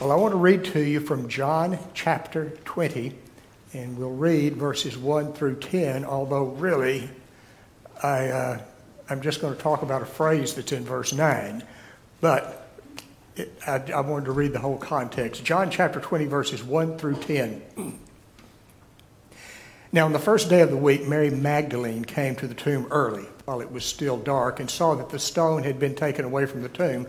Well, I want to read to you from John chapter 20, and we'll read verses 1 through 10, although really I, uh, I'm just going to talk about a phrase that's in verse 9. But it, I, I wanted to read the whole context. John chapter 20, verses 1 through 10. Now, on the first day of the week, Mary Magdalene came to the tomb early, while it was still dark, and saw that the stone had been taken away from the tomb.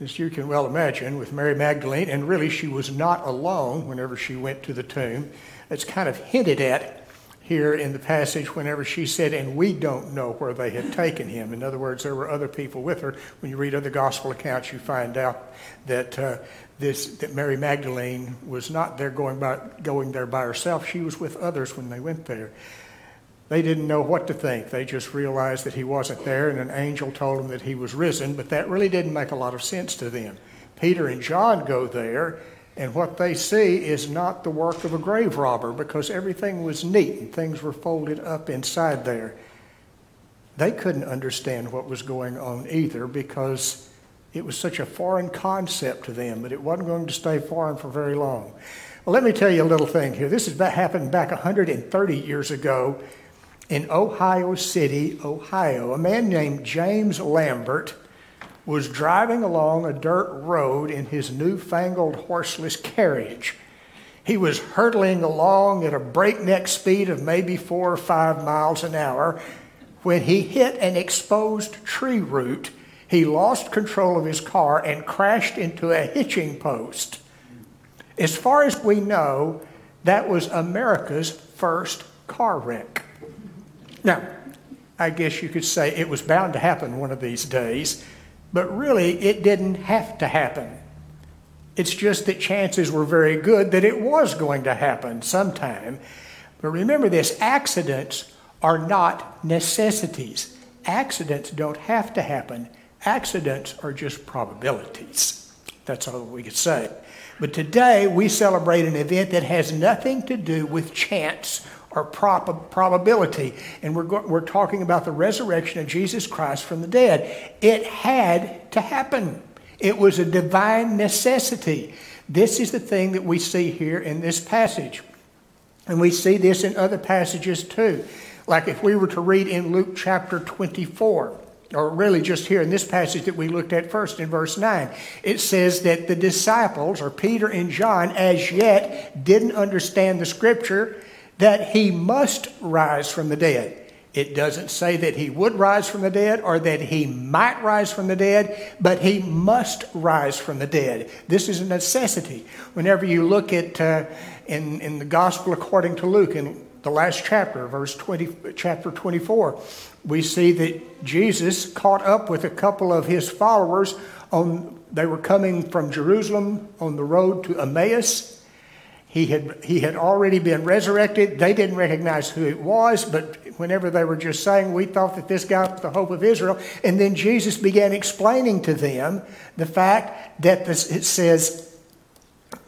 as you can well imagine, with Mary Magdalene, and really she was not alone whenever she went to the tomb. It's kind of hinted at here in the passage whenever she said, and we don't know where they had taken him. In other words, there were other people with her. When you read other gospel accounts, you find out that uh, this that Mary Magdalene was not there going by going there by herself. She was with others when they went there. They didn't know what to think. They just realized that he wasn't there, and an angel told them that he was risen, but that really didn't make a lot of sense to them. Peter and John go there, and what they see is not the work of a grave robber because everything was neat and things were folded up inside there. They couldn't understand what was going on either because it was such a foreign concept to them, but it wasn't going to stay foreign for very long. Well, let me tell you a little thing here. This has happened back 130 years ago in Ohio City, Ohio, a man named James Lambert was driving along a dirt road in his newfangled horseless carriage. He was hurtling along at a breakneck speed of maybe four or five miles an hour when he hit an exposed tree root. He lost control of his car and crashed into a hitching post. As far as we know, that was America's first car wreck. Now, I guess you could say it was bound to happen one of these days, but really it didn't have to happen. It's just that chances were very good that it was going to happen sometime. But remember this accidents are not necessities. Accidents don't have to happen, accidents are just probabilities. That's all we could say. But today we celebrate an event that has nothing to do with chance or prob- probability. And we're, go- we're talking about the resurrection of Jesus Christ from the dead. It had to happen, it was a divine necessity. This is the thing that we see here in this passage. And we see this in other passages too. Like if we were to read in Luke chapter 24, or really just here in this passage that we looked at first in verse 9, it says that the disciples, or Peter and John, as yet didn't understand the scripture that he must rise from the dead. It doesn't say that he would rise from the dead or that he might rise from the dead, but he must rise from the dead. This is a necessity. Whenever you look at uh, in, in the Gospel according to Luke, in the last chapter, verse 20, chapter 24, we see that Jesus caught up with a couple of his followers on they were coming from Jerusalem on the road to Emmaus he had, he had already been resurrected. They didn't recognize who it was, but whenever they were just saying, We thought that this guy was the hope of Israel. And then Jesus began explaining to them the fact that this, it says,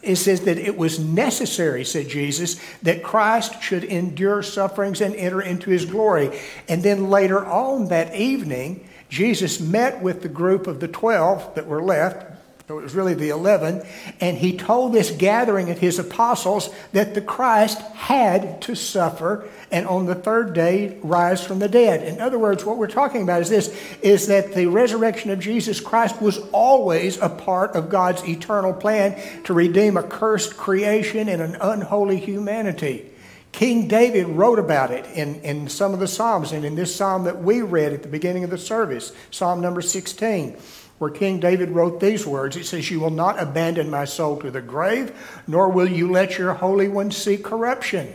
it says that it was necessary, said Jesus, that Christ should endure sufferings and enter into his glory. And then later on that evening, Jesus met with the group of the 12 that were left, so it was really the 11. And he told this gathering of his apostles that the Christ had to suffer and on the third day rise from the dead. In other words, what we're talking about is this is that the resurrection of Jesus Christ was always a part of God's eternal plan to redeem a cursed creation and an unholy humanity. King David wrote about it in, in some of the Psalms, and in this psalm that we read at the beginning of the service, Psalm number 16, where King David wrote these words It says, You will not abandon my soul to the grave, nor will you let your Holy One see corruption.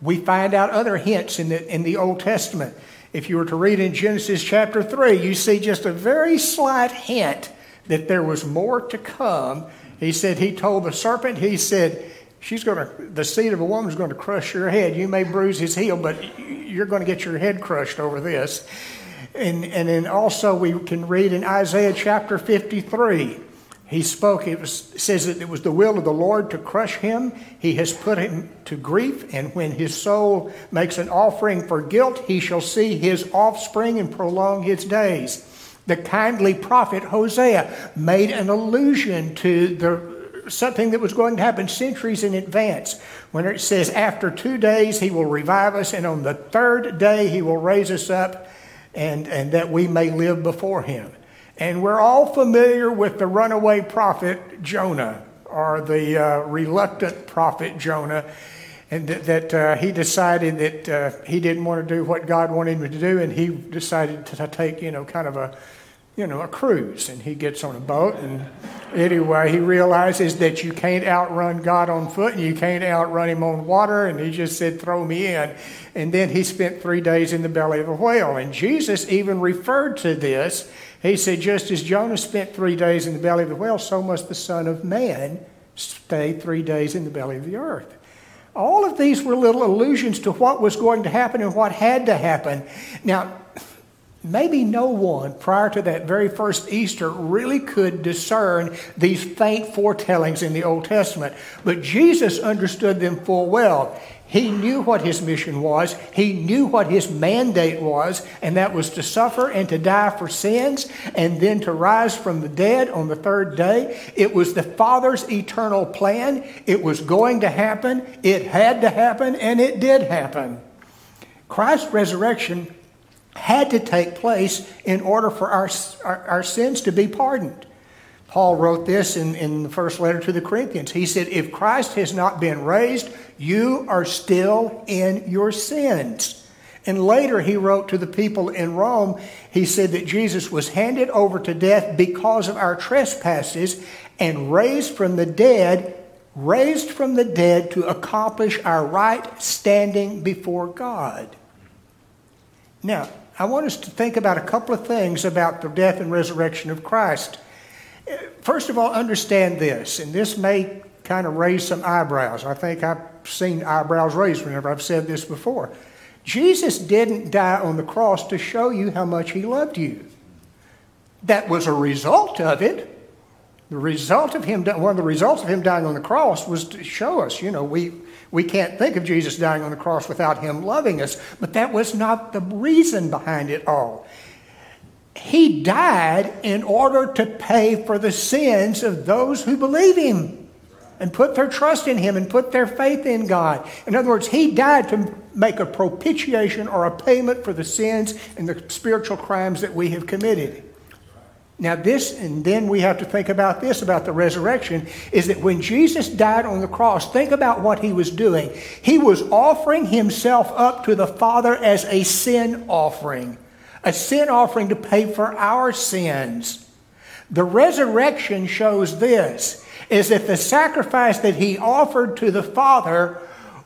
We find out other hints in the, in the Old Testament. If you were to read in Genesis chapter 3, you see just a very slight hint that there was more to come. He said, He told the serpent, He said, She's going to, the seed of a woman is going to crush your head. You may bruise his heel, but you're going to get your head crushed over this. And, and then also we can read in Isaiah chapter 53. He spoke, it was, says that it was the will of the Lord to crush him. He has put him to grief, and when his soul makes an offering for guilt, he shall see his offspring and prolong his days. The kindly prophet Hosea made an allusion to the something that was going to happen centuries in advance. When it says, After two days he will revive us, and on the third day he will raise us up, and, and that we may live before him. And we're all familiar with the runaway prophet Jonah, or the uh, reluctant prophet Jonah, and that, that uh, he decided that uh, he didn't want to do what God wanted him to do, and he decided to take, you know, kind of a you know, a cruise. And he gets on a boat. And anyway, he realizes that you can't outrun God on foot and you can't outrun him on water. And he just said, throw me in. And then he spent three days in the belly of a whale. And Jesus even referred to this. He said, just as Jonah spent three days in the belly of the whale, so must the Son of Man stay three days in the belly of the earth. All of these were little allusions to what was going to happen and what had to happen. Now, maybe no one prior to that very first Easter really could discern these faint foretellings in the Old Testament, but Jesus understood them full well. He knew what his mission was. He knew what his mandate was, and that was to suffer and to die for sins and then to rise from the dead on the third day. It was the Father's eternal plan. It was going to happen. It had to happen, and it did happen. Christ's resurrection had to take place in order for our, our, our, sins to be pardoned. Paul wrote this in, in the first letter to the Corinthians. He said, If Christ has not been raised, you are still in your sins. And later he wrote to the people in Rome, he said that Jesus was handed over to death because of our trespasses and raised from the dead, raised from the dead to accomplish our right standing before God. Now, I want us to think about a couple of things about the death and resurrection of Christ. First of all, understand this, and this may kind of raise some eyebrows. I think I've seen eyebrows raised whenever I've said this before. Jesus didn't die on the cross to show you how much he loved you. That was a result of it. The result of him, one of the results of him dying on the cross was to show us, you know, we, we can't think of Jesus dying on the cross without him loving us, but that was not the reason behind it all. He died in order to pay for the sins of those who believe him and put their trust in him and put their faith in God. In other words, he died to make a propitiation or a payment for the sins and the spiritual crimes that we have committed. Now, this, and then we have to think about this about the resurrection, is that when Jesus died on the cross, think about what he was doing. He was offering himself up to the Father as a sin offering, a sin offering to pay for our sins. The resurrection shows this is that the sacrifice that he offered to the Father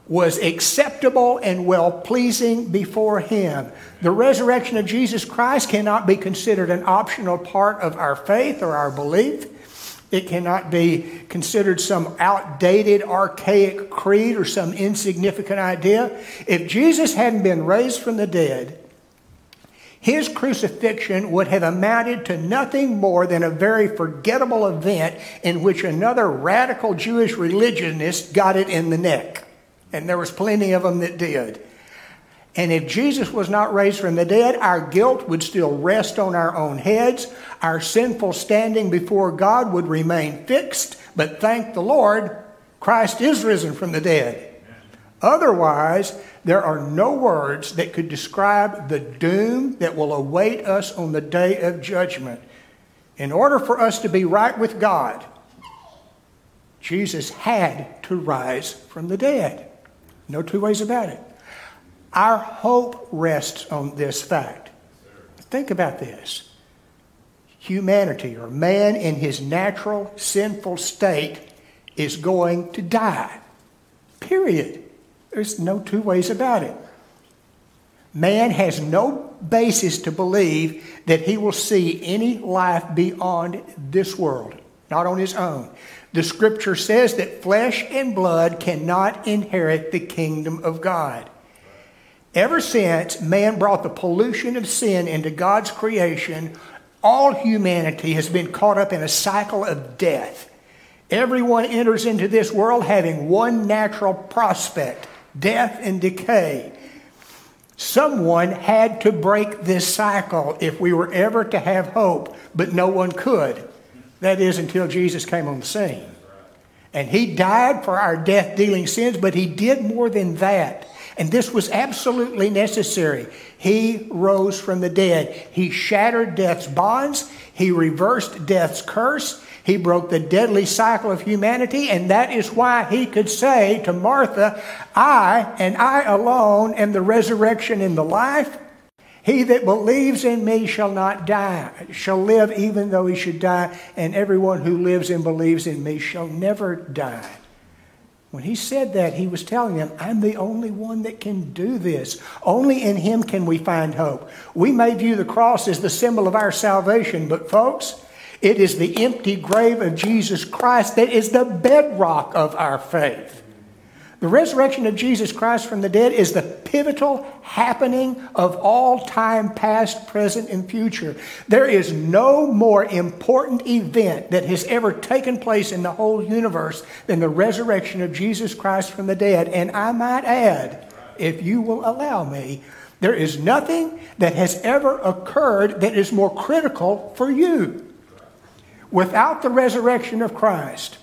was acceptable and well pleasing before Him. The resurrection of Jesus Christ cannot be considered an optional part of our faith or our belief. It cannot be considered some outdated, archaic creed or some insignificant idea. If Jesus hadn't been raised from the dead, his crucifixion would have amounted to nothing more than a very forgettable event in which another radical Jewish religionist got it in the neck and there was plenty of them that did. And if Jesus was not raised from the dead, our guilt would still rest on our own heads. Our sinful standing before God would remain fixed. But thank the Lord, Christ is risen from the dead. Otherwise, there are no words that could describe the doom that will await us on the day of judgment. In order for us to be right with God, Jesus had to rise from the dead. No two ways about it. Our hope rests on this fact. Think about this. Humanity, or man in his natural sinful state, is going to die. Period. There's no two ways about it. Man has no basis to believe that he will see any life beyond this world, not on his own. The scripture says that flesh and blood cannot inherit the kingdom of God. Ever since man brought the pollution of sin into God's creation, all humanity has been caught up in a cycle of death. Everyone enters into this world having one natural prospect death and decay. Someone had to break this cycle if we were ever to have hope, but no one could. That is until Jesus came on the scene. And he died for our death dealing sins, but he did more than that. And this was absolutely necessary. He rose from the dead. He shattered death's bonds. He reversed death's curse. He broke the deadly cycle of humanity, and that is why he could say to Martha, I and I alone am the resurrection and the life. He that believes in me shall not die, shall live even though he should die, and everyone who lives and believes in me shall never die. When he said that, he was telling them, I'm the only one that can do this. Only in him can we find hope. We may view the cross as the symbol of our salvation, but folks, it is the empty grave of Jesus Christ that is the bedrock of our faith. The resurrection of Jesus Christ from the dead is the pivotal happening of all time, past, present, and future. There is no more important event that has ever taken place in the whole universe than the resurrection of Jesus Christ from the dead. And I might add, if you will allow me, there is nothing that has ever occurred that is more critical for you. Without the resurrection of Christ,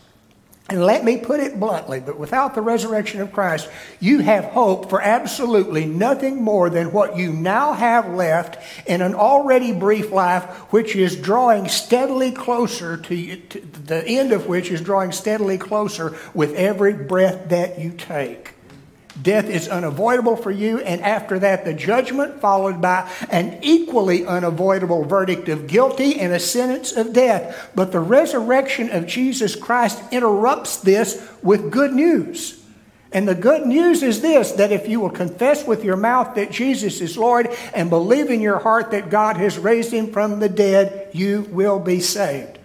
and let me put it bluntly, but without the resurrection of Christ, you have hope for absolutely nothing more than what you now have left in an already brief life, which is drawing steadily closer to, to the end of which is drawing steadily closer with every breath that you take. Death is unavoidable for you, and after that, the judgment, followed by an equally unavoidable verdict of guilty and a sentence of death. But the resurrection of Jesus Christ interrupts this with good news. And the good news is this that if you will confess with your mouth that Jesus is Lord and believe in your heart that God has raised him from the dead, you will be saved.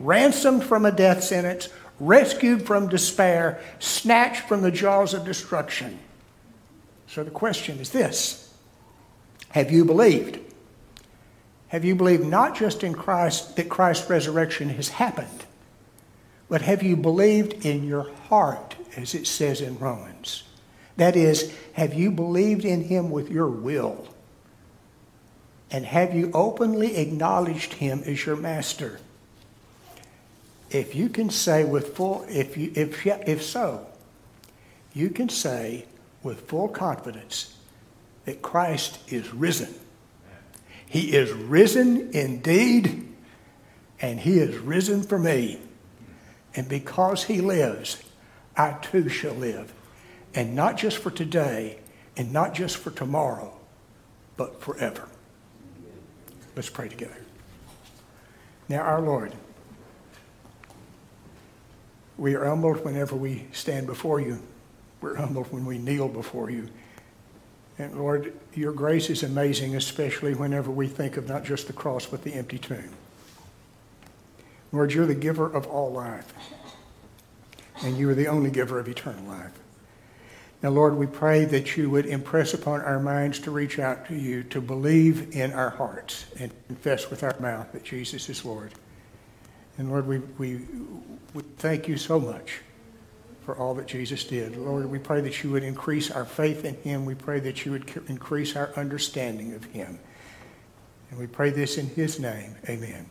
Ransomed from a death sentence, rescued from despair, snatched from the jaws of destruction. So the question is this Have you believed? Have you believed not just in Christ that Christ's resurrection has happened, but have you believed in your heart, as it says in Romans? That is, have you believed in him with your will? And have you openly acknowledged him as your master? If you can say with full, if, you, if, if so, you can say with full confidence that Christ is risen. He is risen indeed, and He is risen for me. And because He lives, I too shall live. And not just for today, and not just for tomorrow, but forever. Let's pray together. Now, our Lord, we are humbled whenever we stand before you. We're humbled when we kneel before you. And Lord, your grace is amazing, especially whenever we think of not just the cross, but the empty tomb. Lord, you're the giver of all life, and you are the only giver of eternal life. Now, Lord, we pray that you would impress upon our minds to reach out to you, to believe in our hearts, and confess with our mouth that Jesus is Lord. And Lord, we, we, we thank you so much for all that Jesus did. Lord, we pray that you would increase our faith in him. We pray that you would increase our understanding of him. And we pray this in his name. Amen.